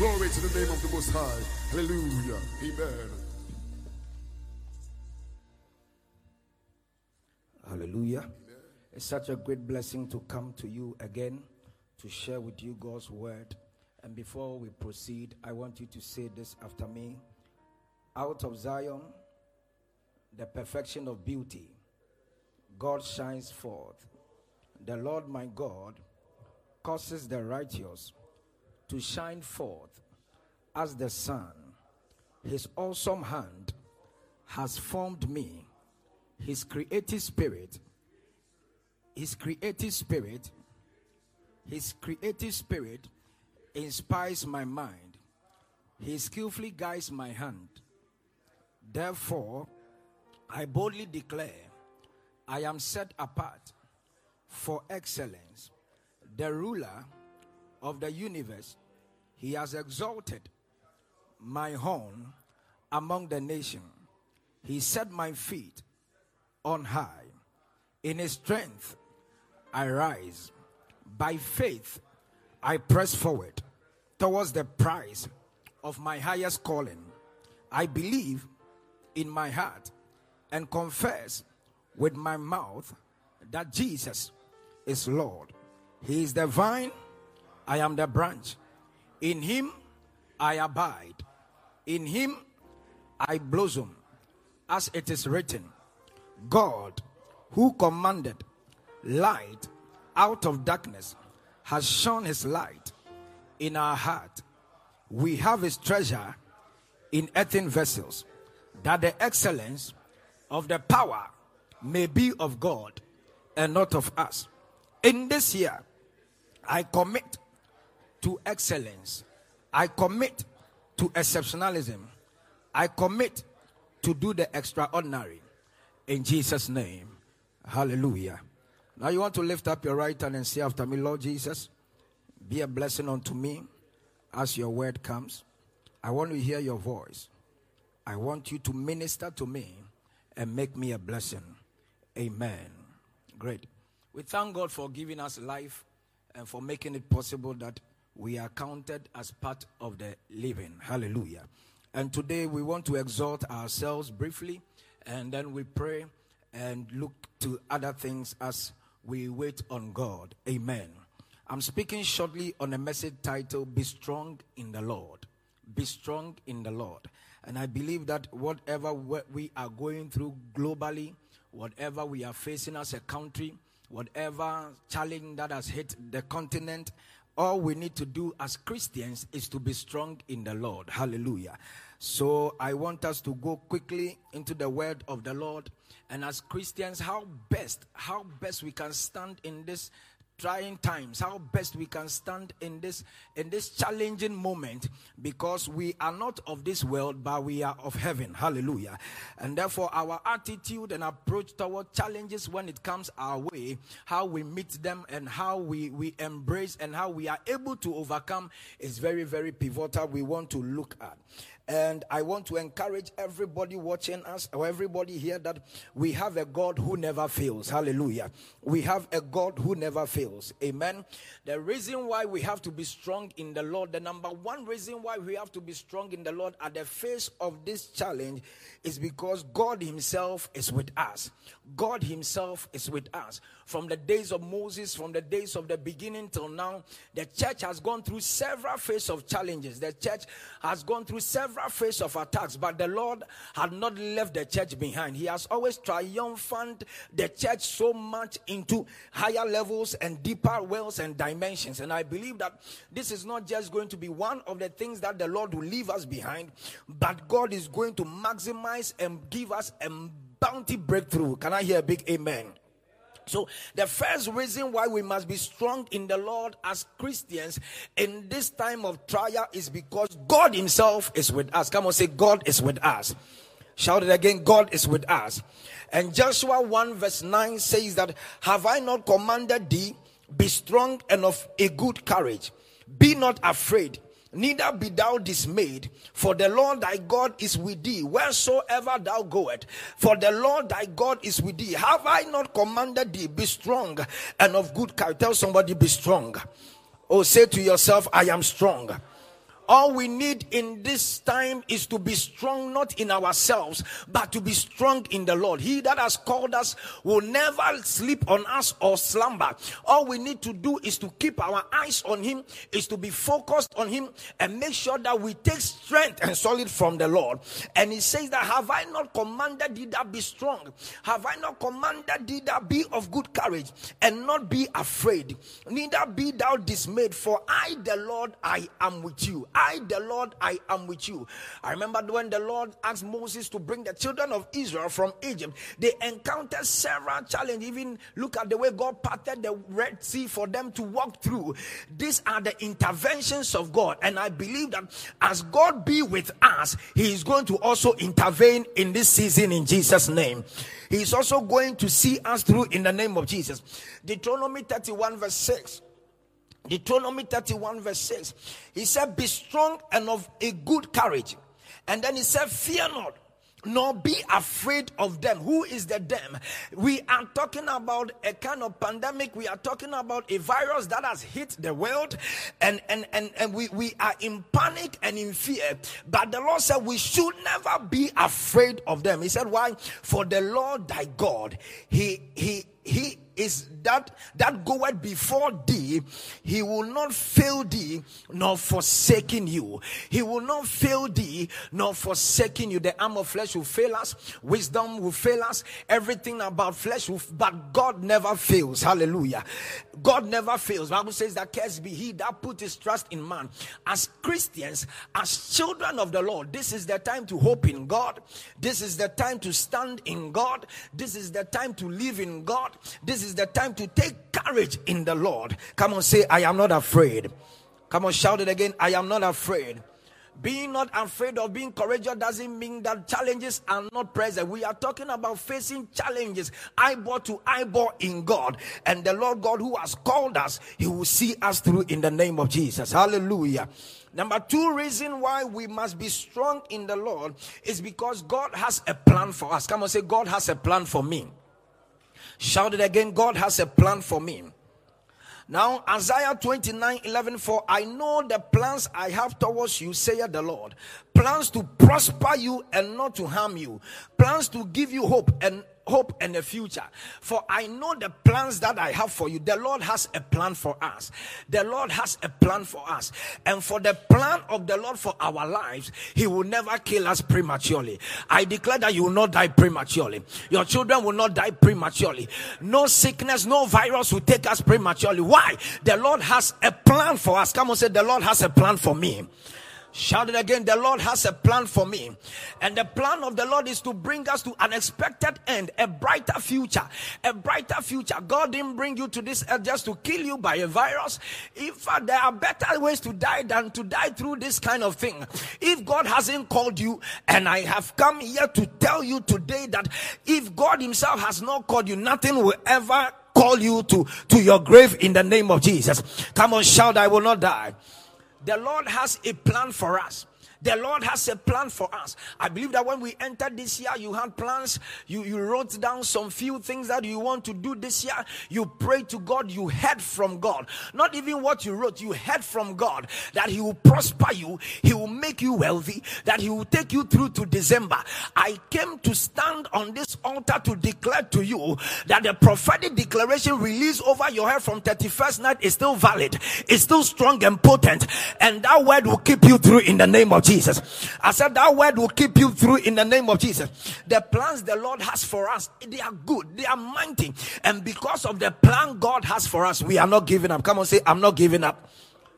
Glory to the name of the Most High. Hallelujah. Amen. Hallelujah. It's such a great blessing to come to you again to share with you God's word. And before we proceed, I want you to say this after me. Out of Zion, the perfection of beauty, God shines forth. The Lord my God causes the righteous to shine forth as the sun. His awesome hand has formed me. His creative spirit, his creative spirit, his creative spirit inspires my mind. He skillfully guides my hand. Therefore, I boldly declare I am set apart for excellence. The ruler of the universe, he has exalted my horn among the nation. He set my feet on high. In his strength, I rise. By faith, I press forward towards the prize of my highest calling. I believe in my heart and confess with my mouth that Jesus is Lord. He is the vine, I am the branch. In him I abide. In him I blossom, as it is written God, who commanded light out of darkness, has shone his light in our heart. We have his treasure in earthen vessels, that the excellence of the power may be of God and not of us. In this year, I commit to excellence. I commit to exceptionalism. I commit to do the extraordinary. In Jesus' name. Hallelujah. Now you want to lift up your right hand and say after me, Lord Jesus, be a blessing unto me as your word comes. I want to hear your voice. I want you to minister to me and make me a blessing. Amen. Great. We thank God for giving us life and for making it possible that we are counted as part of the living. Hallelujah. And today we want to exalt ourselves briefly and then we pray and look to other things as we wait on God. Amen. I'm speaking shortly on a message titled Be Strong in the Lord. Be strong in the Lord. And I believe that whatever we are going through globally, whatever we are facing as a country, whatever challenge that has hit the continent, all we need to do as Christians is to be strong in the Lord. Hallelujah. So I want us to go quickly into the word of the Lord. And as Christians, how best, how best we can stand in this trying times how best we can stand in this in this challenging moment because we are not of this world but we are of heaven. Hallelujah. And therefore our attitude and approach toward challenges when it comes our way how we meet them and how we we embrace and how we are able to overcome is very very pivotal we want to look at and I want to encourage everybody watching us or everybody here that we have a God who never fails. Hallelujah. We have a God who never fails. Amen. The reason why we have to be strong in the Lord, the number one reason why we have to be strong in the Lord at the face of this challenge is because God Himself is with us. God Himself is with us. From the days of Moses, from the days of the beginning till now, the church has gone through several phases of challenges. The church has gone through several phases of attacks, but the Lord had not left the church behind. He has always triumphant the church so much into higher levels and deeper wells and dimensions. And I believe that this is not just going to be one of the things that the Lord will leave us behind, but God is going to maximize and give us a bounty breakthrough. Can I hear a big amen? So, the first reason why we must be strong in the Lord as Christians in this time of trial is because God Himself is with us. Come on, say, God is with us. Shout it again God is with us. And Joshua 1 verse 9 says that, Have I not commanded thee? Be strong and of a good courage. Be not afraid neither be thou dismayed, for the Lord thy God is with thee wheresoever thou goest. For the Lord thy God is with thee. Have I not commanded thee? Be strong and of good courage. Tell somebody, be strong. Oh, say to yourself, I am strong. All we need in this time is to be strong, not in ourselves, but to be strong in the Lord. He that has called us will never sleep on us or slumber. All we need to do is to keep our eyes on Him, is to be focused on Him, and make sure that we take strength and solid from the Lord. And He says that, Have I not commanded thee that be strong? Have I not commanded thee that be of good courage and not be afraid? Neither be thou dismayed, for I, the Lord, I am with you. I, the Lord, I am with you. I remember when the Lord asked Moses to bring the children of Israel from Egypt, they encountered several challenges. Even look at the way God parted the Red Sea for them to walk through. These are the interventions of God. And I believe that as God be with us, He is going to also intervene in this season in Jesus' name. He is also going to see us through in the name of Jesus. Deuteronomy 31, verse 6. Deuteronomy 31, verse 6. He said, Be strong and of a good courage. And then he said, Fear not, nor be afraid of them. Who is the them? We are talking about a kind of pandemic. We are talking about a virus that has hit the world, and and and, and we, we are in panic and in fear. But the Lord said we should never be afraid of them. He said, Why? For the Lord thy God, He He He is that that goeth before thee, he will not fail thee nor forsaking you. He will not fail thee nor forsaking you. The arm of flesh will fail us, wisdom will fail us, everything about flesh will, but God never fails. Hallelujah. God never fails. Bible says that curse be he that put his trust in man. As Christians, as children of the Lord, this is the time to hope in God. This is the time to stand in God. This is the time to live in God. This is the time time to take courage in the Lord. Come on, say, I am not afraid. Come on, shout it again. I am not afraid. Being not afraid of being courageous doesn't mean that challenges are not present. We are talking about facing challenges eyeball to eyeball in God. And the Lord God who has called us, He will see us through in the name of Jesus. Hallelujah. Number two reason why we must be strong in the Lord is because God has a plan for us. Come on, say, God has a plan for me. Shout it again. God has a plan for me. Now, Isaiah 29 11, for I know the plans I have towards you, saith the Lord. Plans to prosper you and not to harm you. Plans to give you hope and hope and a future. For I know the plans that I have for you. The Lord has a plan for us. The Lord has a plan for us. And for the plan of the Lord for our lives, He will never kill us prematurely. I declare that you will not die prematurely. Your children will not die prematurely. No sickness, no virus will take us prematurely. Why? The Lord has a plan for us. Come on, say, The Lord has a plan for me. Shout it again. The Lord has a plan for me. And the plan of the Lord is to bring us to an expected end, a brighter future. A brighter future. God didn't bring you to this earth just to kill you by a virus. If uh, there are better ways to die than to die through this kind of thing. If God hasn't called you, and I have come here to tell you today that if God Himself has not called you, nothing will ever call you to, to your grave in the name of Jesus. Come on, shout, I will not die. The Lord has a plan for us. The Lord has a plan for us. I believe that when we entered this year, you had plans. You, you wrote down some few things that you want to do this year. You prayed to God. You heard from God. Not even what you wrote. You heard from God that He will prosper you. He will make you wealthy. That He will take you through to December. I came to stand on this altar to declare to you that the prophetic declaration released over your head from 31st night is still valid. It's still strong and potent. And that word will keep you through in the name of Jesus. I said that word will keep you through in the name of Jesus. The plans the Lord has for us, they are good, they are mighty. And because of the plan God has for us, we are not giving up. Come on, say, I'm not giving up.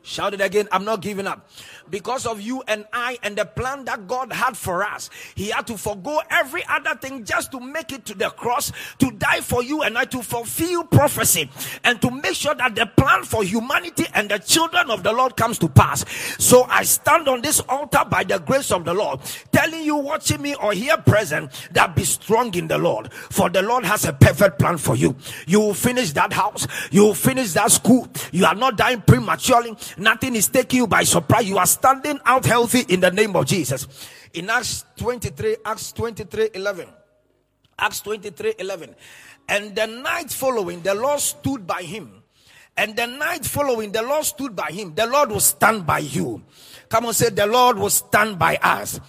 Shout it again. I'm not giving up. Because of you and I and the plan that God had for us, He had to forego every other thing just to make it to the cross, to die for you and I to fulfill prophecy and to make sure that the plan for humanity and the children of the Lord comes to pass. So I stand on this altar by the grace of the Lord, telling you, watching me or here present, that be strong in the Lord. For the Lord has a perfect plan for you. You will finish that house, you will finish that school, you are not dying prematurely Nothing is taking you by surprise. You are standing out healthy in the name of Jesus. In Acts 23, Acts 23 11. Acts 23 11. And the night following, the Lord stood by him. And the night following, the Lord stood by him. The Lord will stand by you. Come on, say, The Lord will stand by us.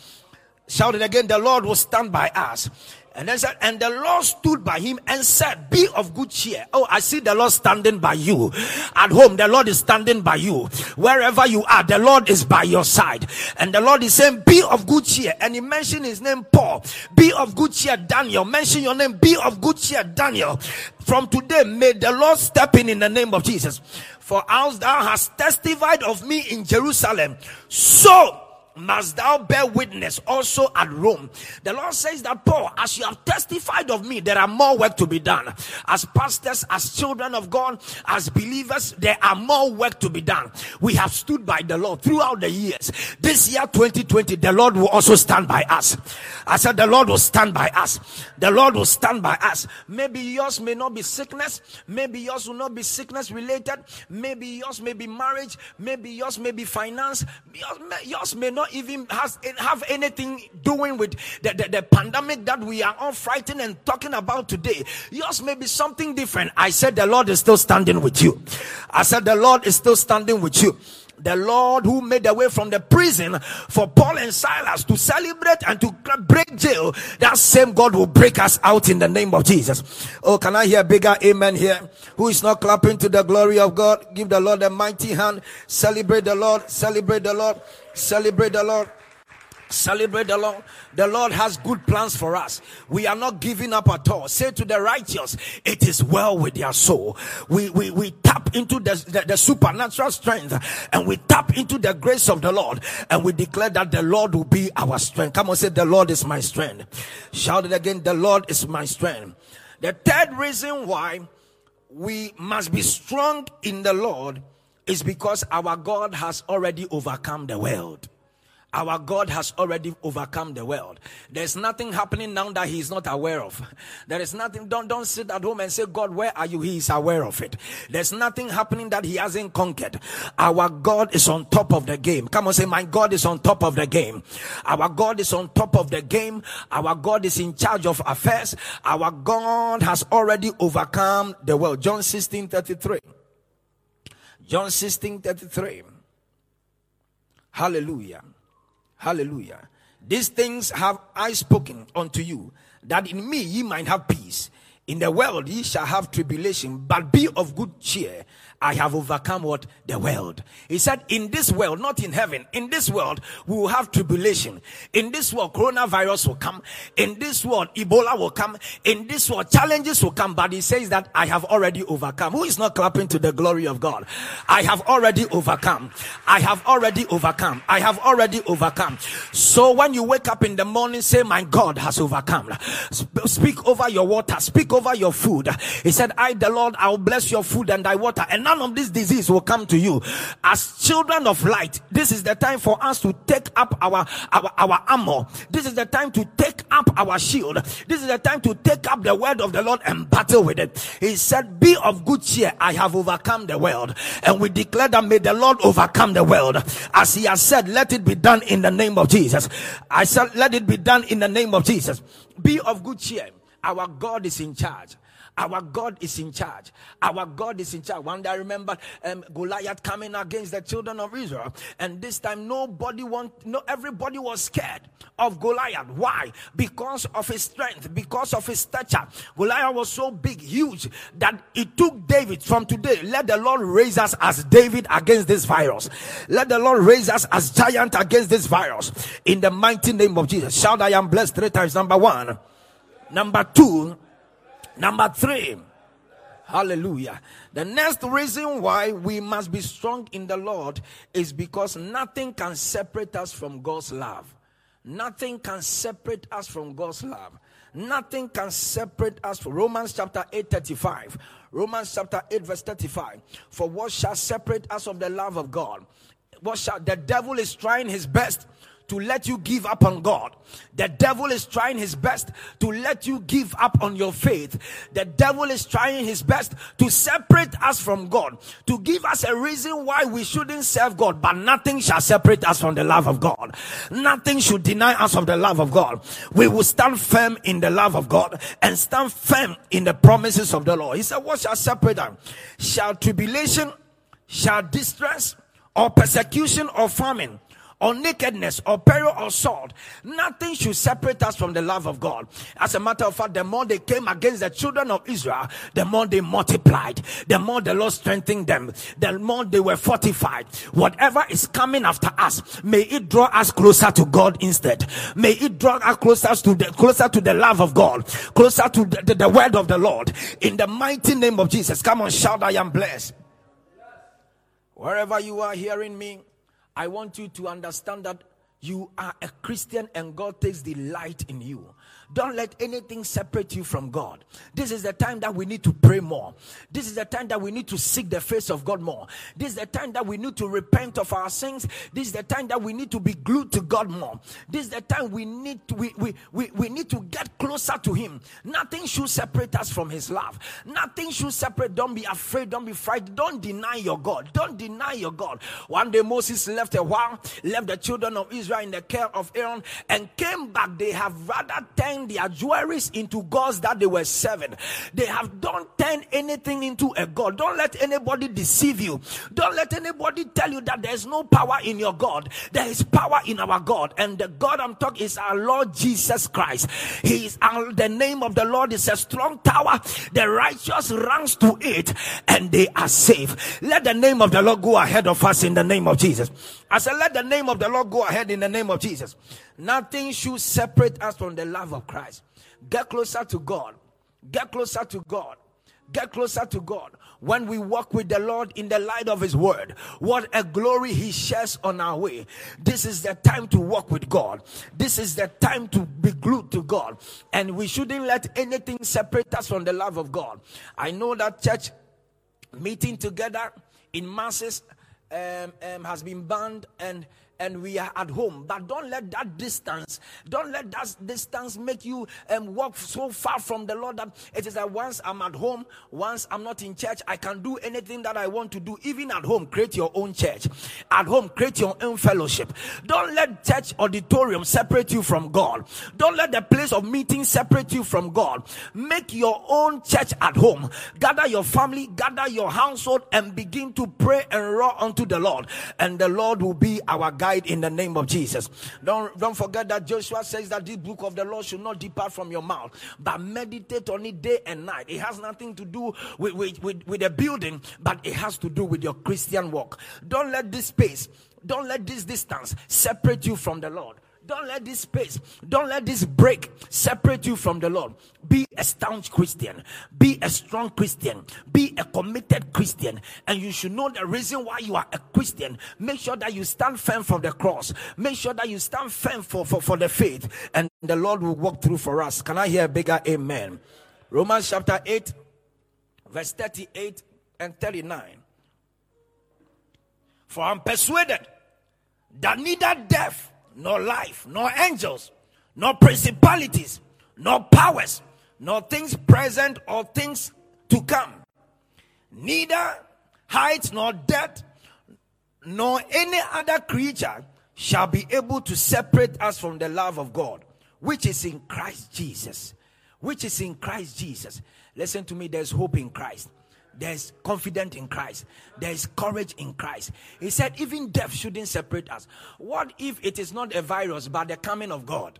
Shout it again, the Lord will stand by us. And then said, and the Lord stood by him and said, Be of good cheer. Oh, I see the Lord standing by you. At home, the Lord is standing by you. Wherever you are, the Lord is by your side. And the Lord is saying, Be of good cheer. And he mentioned his name, Paul. Be of good cheer, Daniel. Mention your name. Be of good cheer, Daniel. From today, may the Lord step in in the name of Jesus. For as thou hast testified of me in Jerusalem, so must thou bear witness also at Rome. The Lord says that, Paul, as you have testified of me, there are more work to be done. As pastors, as children of God, as believers, there are more work to be done. We have stood by the Lord throughout the years. This year, 2020, the Lord will also stand by us. I said, the Lord will stand by us. The Lord will stand by us. Maybe yours may not be sickness. Maybe yours will not be sickness related. Maybe yours may be marriage. Maybe yours may be finance. Yours may, not not even has have anything doing with the, the, the pandemic that we are all frightened and talking about today. Yours may be something different. I said the Lord is still standing with you. I said the Lord is still standing with you the Lord who made a way from the prison for Paul and Silas to celebrate and to break jail, that same God will break us out in the name of Jesus. Oh, can I hear bigger amen here? Who is not clapping to the glory of God? Give the Lord a mighty hand. Celebrate the Lord. Celebrate the Lord. Celebrate the Lord. Celebrate the Lord. The Lord has good plans for us. We are not giving up at all. Say to the righteous, it is well with their soul. We, we, we tap into the, the, the supernatural strength and we tap into the grace of the Lord and we declare that the Lord will be our strength. Come on, say, the Lord is my strength. Shout it again, the Lord is my strength. The third reason why we must be strong in the Lord is because our God has already overcome the world. Our God has already overcome the world. There's nothing happening now that He is not aware of. There is nothing. Don't don't sit at home and say, God, where are you? He is aware of it. There's nothing happening that He hasn't conquered. Our God is on top of the game. Come on, say, my God is on top of the game. Our God is on top of the game. Our God is in charge of affairs. Our God has already overcome the world. John 16 33. John 16 33. Hallelujah. Hallelujah. These things have I spoken unto you, that in me ye might have peace. In the world ye shall have tribulation, but be of good cheer. I have overcome what? The world. He said, in this world, not in heaven, in this world, we will have tribulation. In this world, coronavirus will come. In this world, Ebola will come. In this world, challenges will come. But he says that I have already overcome. Who is not clapping to the glory of God? I have already overcome. I have already overcome. I have already overcome. So when you wake up in the morning, say, My God has overcome. Speak over your water. Speak over your food. He said, I, the Lord, I will bless your food and thy water. And now none of this disease will come to you. As children of light, this is the time for us to take up our, our, our armor. This is the time to take up our shield. This is the time to take up the word of the Lord and battle with it. He said, Be of good cheer. I have overcome the world. And we declare that may the Lord overcome the world. As he has said, let it be done in the name of Jesus. I said, let it be done in the name of Jesus. Be of good cheer. Our God is in charge. Our God is in charge. Our God is in charge. One day I remember um, Goliath coming against the children of Israel, and this time nobody want, no, everybody was scared of Goliath. Why? Because of his strength, because of his stature. Goliath was so big, huge that it took David from today. Let the Lord raise us as David against this virus. Let the Lord raise us as giant against this virus. In the mighty name of Jesus. Shout, I am blessed three times. Number one. Number two, Number three, hallelujah. The next reason why we must be strong in the Lord is because nothing can separate us from God's love. Nothing can separate us from God's love. Nothing can separate us from Romans chapter 8 35. Romans chapter 8, verse 35. For what shall separate us from the love of God? What shall the devil is trying his best to let you give up on God. The devil is trying his best to let you give up on your faith. The devil is trying his best to separate us from God, to give us a reason why we shouldn't serve God, but nothing shall separate us from the love of God. Nothing should deny us of the love of God. We will stand firm in the love of God and stand firm in the promises of the Lord. He said, What shall separate us? Shall tribulation, shall distress, or persecution, or famine? Or nakedness or peril or sword. Nothing should separate us from the love of God. As a matter of fact, the more they came against the children of Israel, the more they multiplied, the more the Lord strengthened them, the more they were fortified. Whatever is coming after us, may it draw us closer to God instead. May it draw us closer to the closer to the love of God, closer to the, the, the word of the Lord. In the mighty name of Jesus. Come on, shout, I am blessed. Wherever you are hearing me, I want you to understand that you are a Christian and God takes delight in you. Don't let anything separate you from God. This is the time that we need to pray more. This is the time that we need to seek the face of God more. This is the time that we need to repent of our sins. This is the time that we need to be glued to God more. This is the time we need to, we, we, we, we need to get closer to Him. Nothing should separate us from His love. Nothing should separate. Don't be afraid. Don't be frightened. Don't deny your God. Don't deny your God. One day Moses left a while, left the children of Israel in the care of Aaron, and came back. They have rather turned their jewelries into gods that they were serving. They have don't turn anything into a god. Don't let anybody deceive you. Don't let anybody tell you that there's no power in your God. There is power in our God, and the God I'm talking is our Lord Jesus Christ. He is our, the name of the Lord is a strong tower. The righteous runs to it, and they are safe. Let the name of the Lord go ahead of us in the name of Jesus. I said, let the name of the Lord go ahead in the name of Jesus. Nothing should separate us from the love of Christ. Get closer to God. Get closer to God. Get closer to God. When we walk with the Lord in the light of His Word, what a glory He shares on our way. This is the time to walk with God. This is the time to be glued to God. And we shouldn't let anything separate us from the love of God. I know that church meeting together in masses um, um, has been banned and and we are at home. But don't let that distance, don't let that distance make you um, walk so far from the Lord that it is that once I'm at home, once I'm not in church, I can do anything that I want to do. Even at home, create your own church. At home, create your own fellowship. Don't let church auditorium separate you from God. Don't let the place of meeting separate you from God. Make your own church at home. Gather your family, gather your household, and begin to pray and roar unto the Lord. And the Lord will be our in the name of Jesus. Don't, don't forget that Joshua says that this book of the law should not depart from your mouth, but meditate on it day and night. It has nothing to do with, with, with, with a building, but it has to do with your Christian walk. Don't let this space, don't let this distance separate you from the Lord. Don't let this space, don't let this break separate you from the Lord. Be a staunch Christian, be a strong Christian, be a committed Christian, and you should know the reason why you are a Christian. Make sure that you stand firm for the cross, make sure that you stand firm for, for, for the faith, and the Lord will walk through for us. Can I hear a bigger amen? Romans chapter 8, verse 38 and 39. For I'm persuaded that neither death nor life, nor angels, nor principalities, nor powers, nor things present or things to come. Neither height nor depth, nor any other creature shall be able to separate us from the love of God, which is in Christ Jesus. Which is in Christ Jesus. Listen to me, there's hope in Christ there's confidence in Christ, there's courage in Christ. He said, even death shouldn't separate us. What if it is not a virus but the coming of God?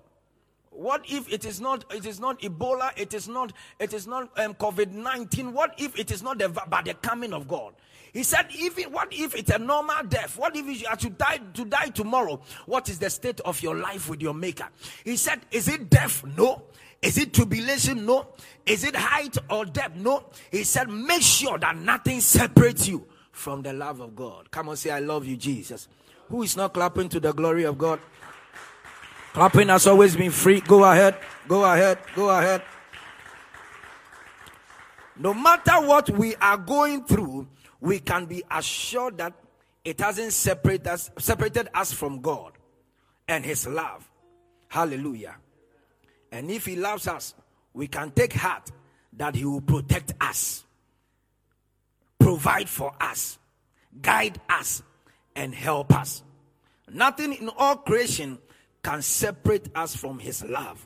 What if it is not it is not Ebola, it is not it is not um, COVID-19? What if it is not the but the coming of God? He said, even what if it's a normal death? What if you are to die to die tomorrow? What is the state of your life with your maker? He said, Is it death? No. Is it tribulation? No. Is it height or depth? No. He said, make sure that nothing separates you from the love of God. Come on, say, I love you, Jesus. Who is not clapping to the glory of God? Clapping has always been free. Go ahead. Go ahead. Go ahead. No matter what we are going through, we can be assured that it hasn't separated us, separated us from God and His love. Hallelujah. And if He loves us, we can take heart that He will protect us, provide for us, guide us, and help us. Nothing in all creation can separate us from His love.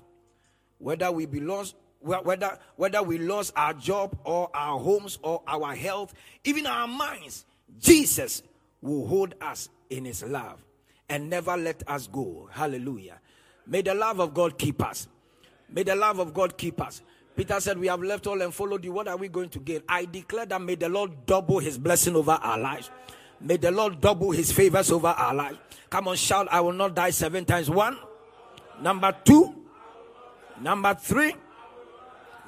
Whether we be lost, whether whether we lost our job or our homes or our health, even our minds, Jesus will hold us in His love. and never let us go. Hallelujah. May the love of God keep us. May the love of God keep us. Peter said, We have left all and followed you. What are we going to gain? I declare that may the Lord double his blessing over our lives. May the Lord double his favors over our lives. Come on, shout, I will not die seven times. One. Number two. Number three.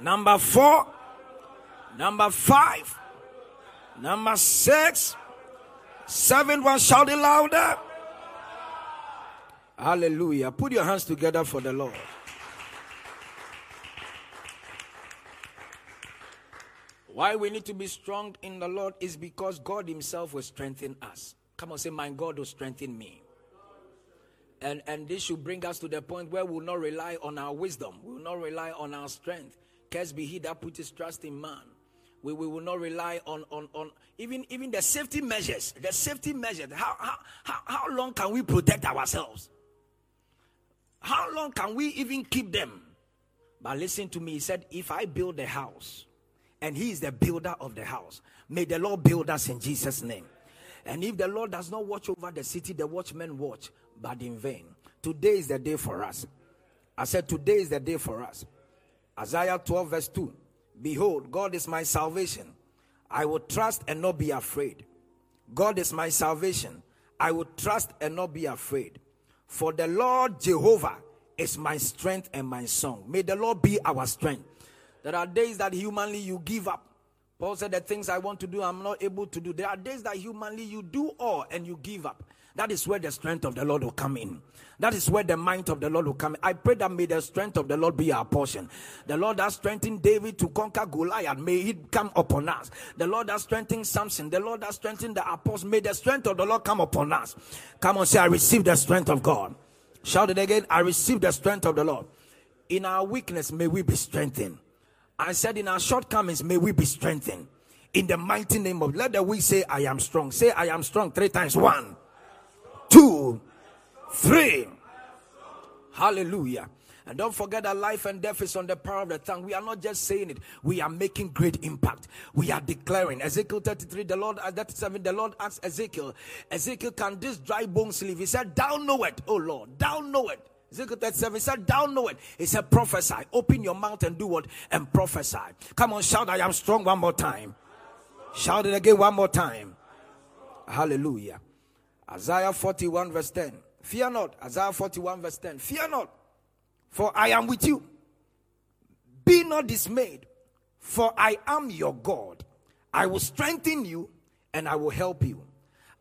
Number four. Number five. Number six. Seven. One. Shout it louder. Hallelujah. Put your hands together for the Lord. Why we need to be strong in the Lord is because God Himself will strengthen us. Come on, say, My God will strengthen me. And, and this should bring us to the point where we will not rely on our wisdom, we will not rely on our strength. Cursed be he that put his trust in man. We, we will not rely on, on, on even, even the safety measures. The safety measures. How, how, how, how long can we protect ourselves? How long can we even keep them? But listen to me. He said, If I build a house, and he is the builder of the house, may the Lord build us in Jesus' name. And if the Lord does not watch over the city, the watchmen watch, but in vain. Today is the day for us. I said, Today is the day for us. Isaiah 12, verse 2 Behold, God is my salvation. I will trust and not be afraid. God is my salvation. I will trust and not be afraid. For the Lord Jehovah is my strength and my song. May the Lord be our strength. There are days that humanly you give up. Paul said, The things I want to do, I'm not able to do. There are days that humanly you do all and you give up. That is where the strength of the Lord will come in. That is where the might of the Lord will come in. I pray that may the strength of the Lord be our portion. The Lord has strengthened David to conquer Goliath. May it come upon us. The Lord has strengthened Samson. The Lord has strengthened the apostles. May the strength of the Lord come upon us. Come on, say, I receive the strength of God. Shout it again. I receive the strength of the Lord. In our weakness, may we be strengthened. I said, in our shortcomings, may we be strengthened. In the mighty name of, let the weak say, I am strong. Say, I am strong three times. One, two, three. Hallelujah. And don't forget that life and death is on the power of the tongue. We are not just saying it, we are making great impact. We are declaring. Ezekiel 33, the Lord, uh, 37, the Lord asked Ezekiel, Ezekiel, can this dry bones live? He said, Thou know it, oh Lord, thou know it. Ezekiel 37 he said, Thou know it. He said, Prophesy. Open your mouth and do what? And prophesy. Come on, shout, I am strong one more time. Shout it again one more time. Hallelujah. Isaiah 41, verse 10. Fear not. Isaiah 41, verse 10. Fear not, for I am with you. Be not dismayed, for I am your God. I will strengthen you and I will help you.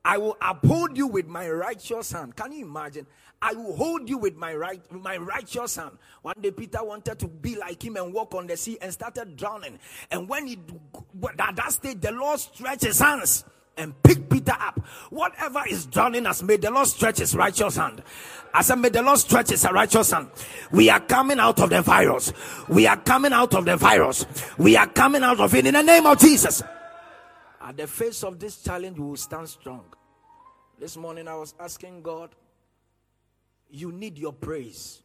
I will uphold you with my righteous hand. Can you imagine? I will hold you with my right my righteous hand. One day Peter wanted to be like him and walk on the sea and started drowning. And when he at that stage, the Lord stretched his hands and picked Peter up. Whatever is drowning us, may the Lord stretch his righteous hand. I said, may the Lord stretch his righteous hand. We are coming out of the virus. We are coming out of the virus. We are coming out of it in the name of Jesus. At the face of this challenge, we will stand strong. This morning, I was asking God, you need your praise.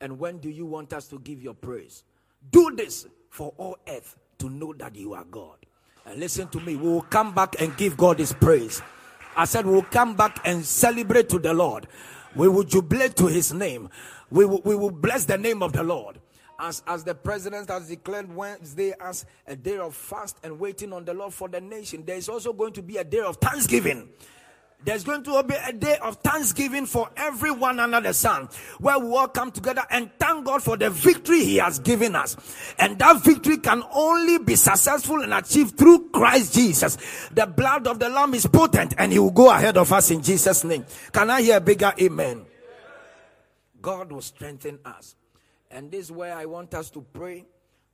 And when do you want us to give your praise? Do this for all earth to know that you are God. And listen to me, we will come back and give God his praise. I said, we will come back and celebrate to the Lord. We will jubilate to his name. We will, we will bless the name of the Lord. As, as the president has declared Wednesday as a day of fast and waiting on the Lord for the nation, there is also going to be a day of thanksgiving there's going to be a day of thanksgiving for everyone under the sun, where we all come together and thank God for the victory He has given us. And that victory can only be successful and achieved through Christ Jesus. The blood of the Lamb is potent and He will go ahead of us in Jesus' name. Can I hear a bigger amen? God will strengthen us. And this is where I want us to pray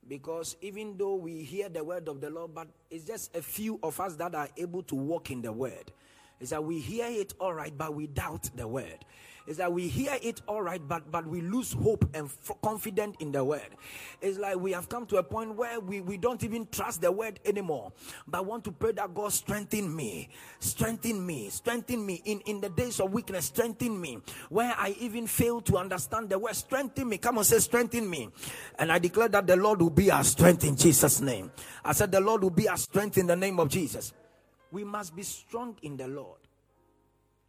because even though we hear the word of the Lord, but it's just a few of us that are able to walk in the word is that we hear it all right, but we doubt the word. Is that we hear it all right, but but we lose hope and f- confident in the word. It's like we have come to a point where we, we don't even trust the word anymore. But want to pray that God strengthen me, strengthen me, strengthen me in, in the days of weakness, strengthen me. Where I even fail to understand the word, strengthen me. Come on, say strengthen me. And I declare that the Lord will be our strength in Jesus' name. I said the Lord will be our strength in the name of Jesus. We must be strong in the Lord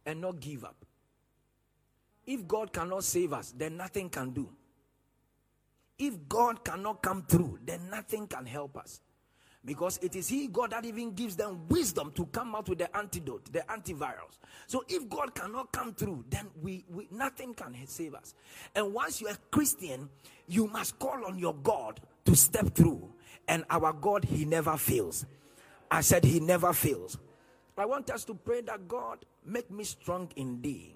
and not give up. If God cannot save us, then nothing can do. If God cannot come through, then nothing can help us. Because it is He, God, that even gives them wisdom to come out with the antidote, the antivirus. So if God cannot come through, then we, we nothing can save us. And once you're a Christian, you must call on your God to step through. And our God, He never fails. I said, He never fails. I want us to pray that God make me strong in thee.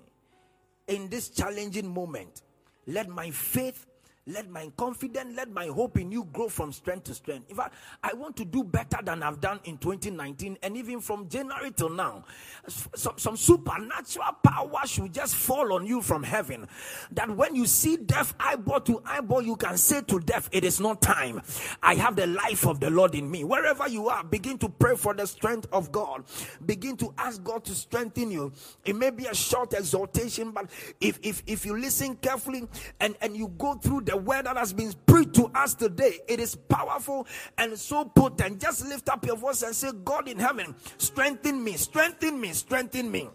In this challenging moment, let my faith let my confidence, let my hope in you grow from strength to strength. In fact, I want to do better than I've done in 2019 and even from January till now. Some, some supernatural power should just fall on you from heaven. That when you see death eyeball to eyeball, you can say to death, It is not time. I have the life of the Lord in me. Wherever you are, begin to pray for the strength of God. Begin to ask God to strengthen you. It may be a short exhortation, but if if if you listen carefully and, and you go through the the word that has been preached to us today, it is powerful and so potent. Just lift up your voice and say, God in heaven, strengthen me, strengthen me, strengthen me,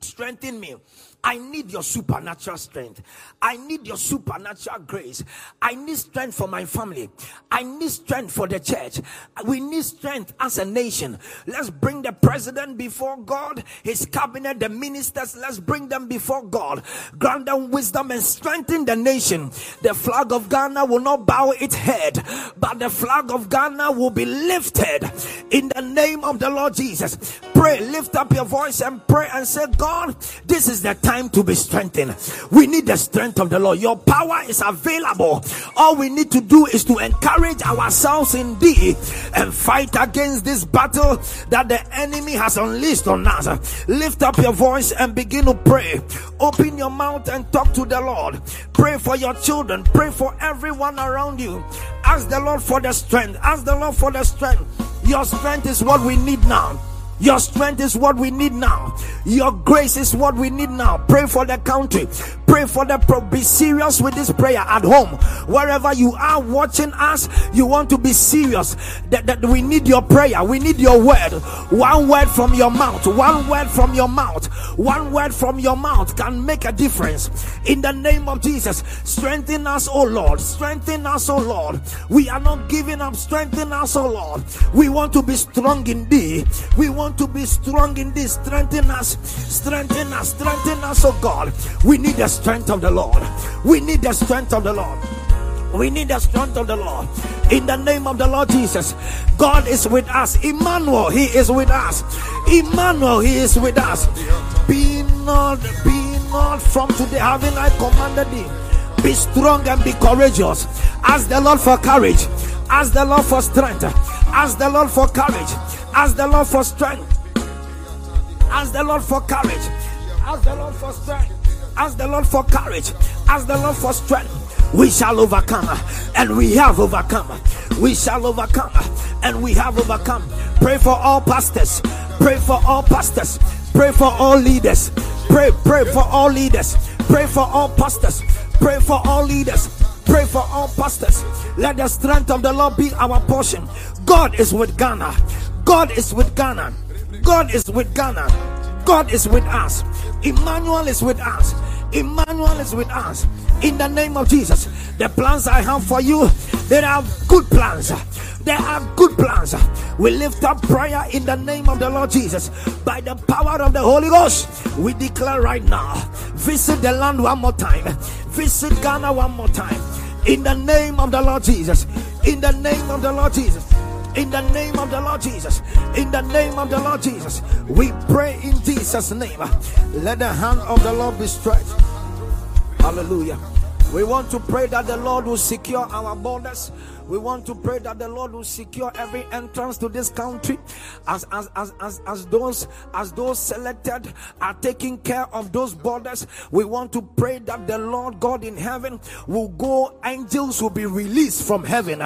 strengthen me. I need your supernatural strength. I need your supernatural grace. I need strength for my family. I need strength for the church. We need strength as a nation. Let's bring the president before God, his cabinet, the ministers. Let's bring them before God. Grant them wisdom and strengthen the nation. The flag of Ghana will not bow its head, but the flag of Ghana will be lifted in the name of the Lord Jesus. Pray, lift up your voice and pray and say, God, this is the time to be strengthened. We need the strength of the Lord. Your power is available. All we need to do is to encourage ourselves in thee and fight against this battle that the enemy has unleashed on us. Lift up your voice and begin to pray. Open your mouth and talk to the Lord. Pray for your children. Pray for everyone around you. Ask the Lord for the strength. Ask the Lord for the strength. Your strength is what we need now. Your strength is what we need now. Your grace is what we need now. Pray for the country. Pray for the pro. Be serious with this prayer at home. Wherever you are watching us, you want to be serious. That, that we need your prayer. We need your word. One word from your mouth. One word from your mouth. One word from your mouth can make a difference. In the name of Jesus, strengthen us, oh Lord. Strengthen us, oh Lord. We are not giving up. Strengthen us, oh Lord. We want to be strong in thee. We want want to be strong in this, strengthen us, strengthen us, strengthen us, oh God. We need the strength of the Lord. We need the strength of the Lord. We need the strength of the Lord. In the name of the Lord Jesus, God is with us. Emmanuel, He is with us. Emmanuel, He is with us. Be not, be not from today, having I commanded thee. Be strong and be courageous. Ask the Lord for courage. Ask the Lord for strength. Ask the Lord for courage. Ask the Lord for strength. Ask the Lord for courage. Ask the Lord for strength. Ask the Lord for courage. Ask the Lord for strength. We shall overcome and we have overcome. We shall overcome and we have overcome. Pray for all pastors. Pray for all pastors. Pray for all leaders. Pray, pray for all leaders. Pray for all pastors. Pray for all leaders. Pray for all pastors. Let the strength of the Lord be our portion. God is with Ghana. God is with Ghana. God is with Ghana. God is with us. Emmanuel is with us. Emmanuel is with us. In the name of Jesus, the plans I have for you, they are good plans. They are good plans. We lift up prayer in the name of the Lord Jesus. By the power of the Holy Ghost, we declare right now visit the land one more time, visit Ghana one more time. In the name of the Lord Jesus. In the name of the Lord Jesus. In the name of the Lord Jesus. In the name of the Lord Jesus. We pray in Jesus' name. Let the hand of the Lord be stretched. Hallelujah. We want to pray that the Lord will secure our borders. We want to pray that the Lord will secure every entrance to this country as as as as, as those as those selected are taking care of those borders. We want to pray that the Lord God in heaven will go, angels will be released from heaven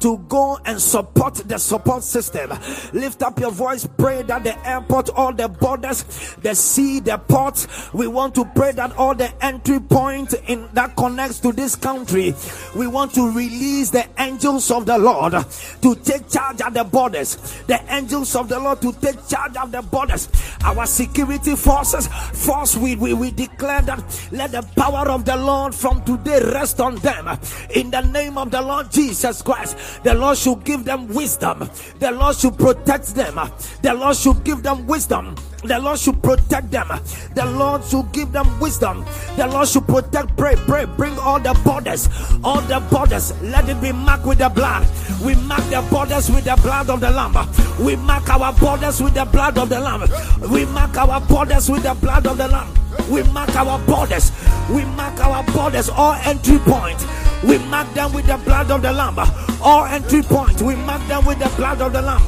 to go and support the support system. Lift up your voice, pray that the airport, all the borders, the sea, the ports, we want to pray that all the entry points in that connects to this country, we want to release the angels of the Lord to take charge at the borders. The angels of the Lord to take charge of the borders. Our security forces, force we, we, we declare that let the power of the Lord from today rest on them. In the name of the Lord Jesus Christ, the Lord should give them wisdom. The Lord should protect them. The Lord should give them wisdom. The Lord should protect them. The Lord should give them wisdom. The Lord should protect, pray, pray, bring all the borders, all the borders. Let it be marked with the blood. We mark the borders with the blood of the Lamb. We mark our borders with the blood of the Lamb. We mark our borders with the blood of the Lamb. We mark our borders. We mark our borders, all entry points. We mark them with the blood of the Lamb. All entry points. We mark them with the blood of the Lamb.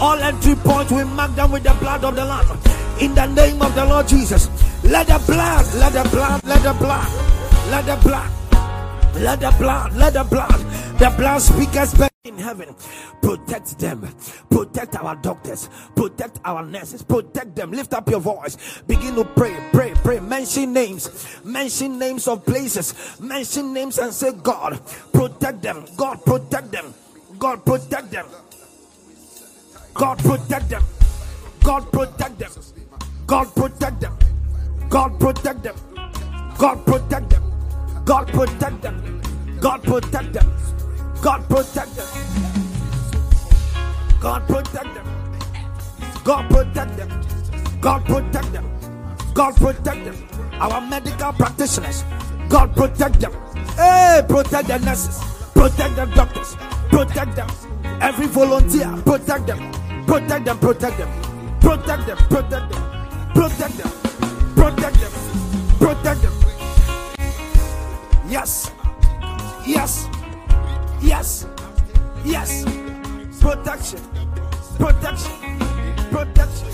All entry points. We mark them with the blood of the Lamb in the name of the Lord Jesus. Let the blood, let the blood, let the blood, let the blood, let the blood, let the blood, the blood speakers in heaven protect them protect our doctors protect our nurses protect them lift up your voice begin to pray pray pray mention names mention names of places mention names and say god protect them god protect them god protect them god protect them god protect them God protect them. God protect them. God protect them. God protect them. God protect them. God protect them. God protect them. God protect them. God protect them. God protect them. Our medical practitioners. God protect them. Hey, protect the nurses. Protect the doctors. Protect them. Every volunteer. Protect them. Protect them. Protect them. Protect them. Protect them. Protect them. Protect them. Protect them. Yes. Yes. Yes. Yes. Protection. Protection. Protection.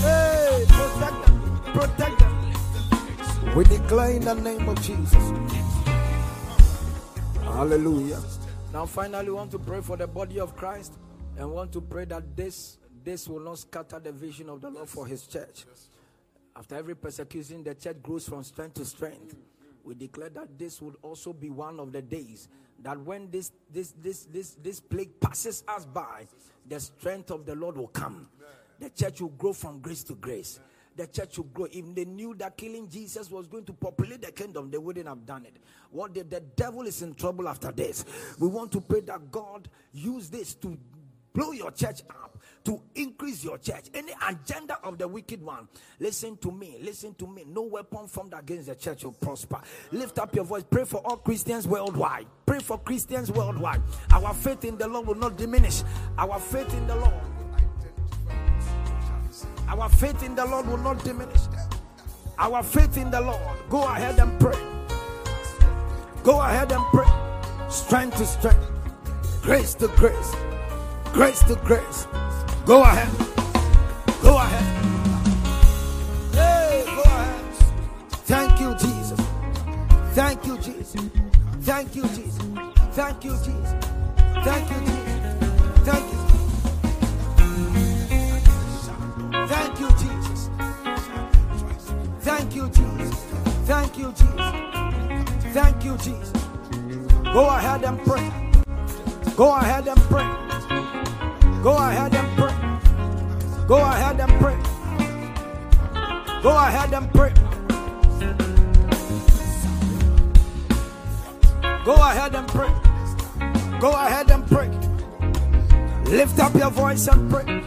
Hey, protect them. Protect them. We declare in the name of Jesus. Hallelujah. Now, finally, want to pray for the body of Christ and want to pray that this this will not scatter the vision of the Lord for his church. After every persecution, the church grows from strength to strength. We declare that this would also be one of the days that when this this this this this plague passes us by, the strength of the Lord will come. The church will grow from grace to grace. The church will grow. If they knew that killing Jesus was going to populate the kingdom, they wouldn't have done it. What the, the devil is in trouble after this. We want to pray that God use this to blow your church up to increase your church. Any agenda of the wicked one, listen to me, listen to me. No weapon formed against the church will prosper. Lift up your voice, pray for all Christians worldwide. Pray for Christians worldwide. Our faith in the Lord will not diminish. Our faith in the Lord. Our faith in the Lord will not diminish. Our faith in the Lord. Go ahead and pray. Go ahead and pray. Strength to strength. Grace to grace. Grace to grace. Go ahead. Go ahead. Hey, go ahead. Thank you, Jesus. Thank you, Jesus. Thank you, Jesus. Thank you, Jesus. Thank you, Jesus. Thank you. Jesus. Thank you, Jesus. Thank you, Jesus. Thank you, Jesus. Thank you, Jesus. Go ahead and pray. Go ahead and pray. Go ahead Ahead and pray. Go ahead and pray. Go ahead and pray. Lift up your voice and pray.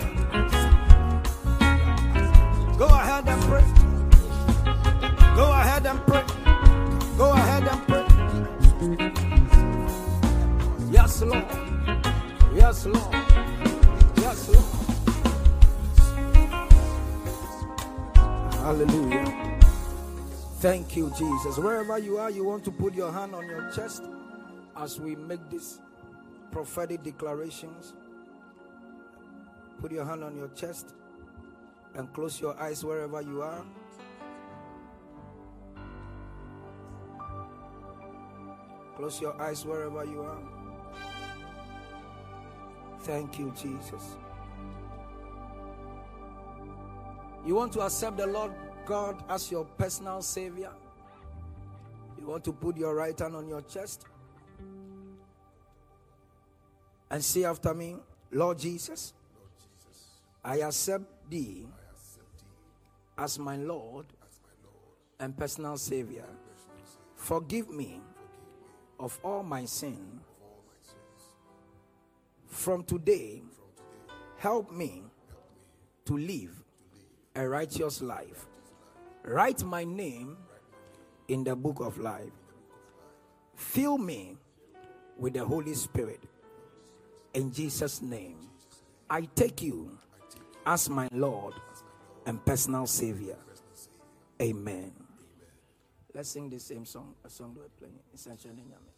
Thank you, Jesus. Wherever you are, you want to put your hand on your chest as we make these prophetic declarations. Put your hand on your chest and close your eyes wherever you are. Close your eyes wherever you are. Thank you, Jesus. You want to accept the Lord God as your personal Savior? You want to put your right hand on your chest and say after me, Lord Jesus, I accept thee as my Lord and personal Savior. Forgive me of all my sin. From today, help me to live a righteous life. Write my name in the book of life. Fill me with the Holy Spirit. In Jesus' name, I take you as my Lord and personal Savior. Amen. Let's sing the same song, a song we're playing, Essentially Nyame.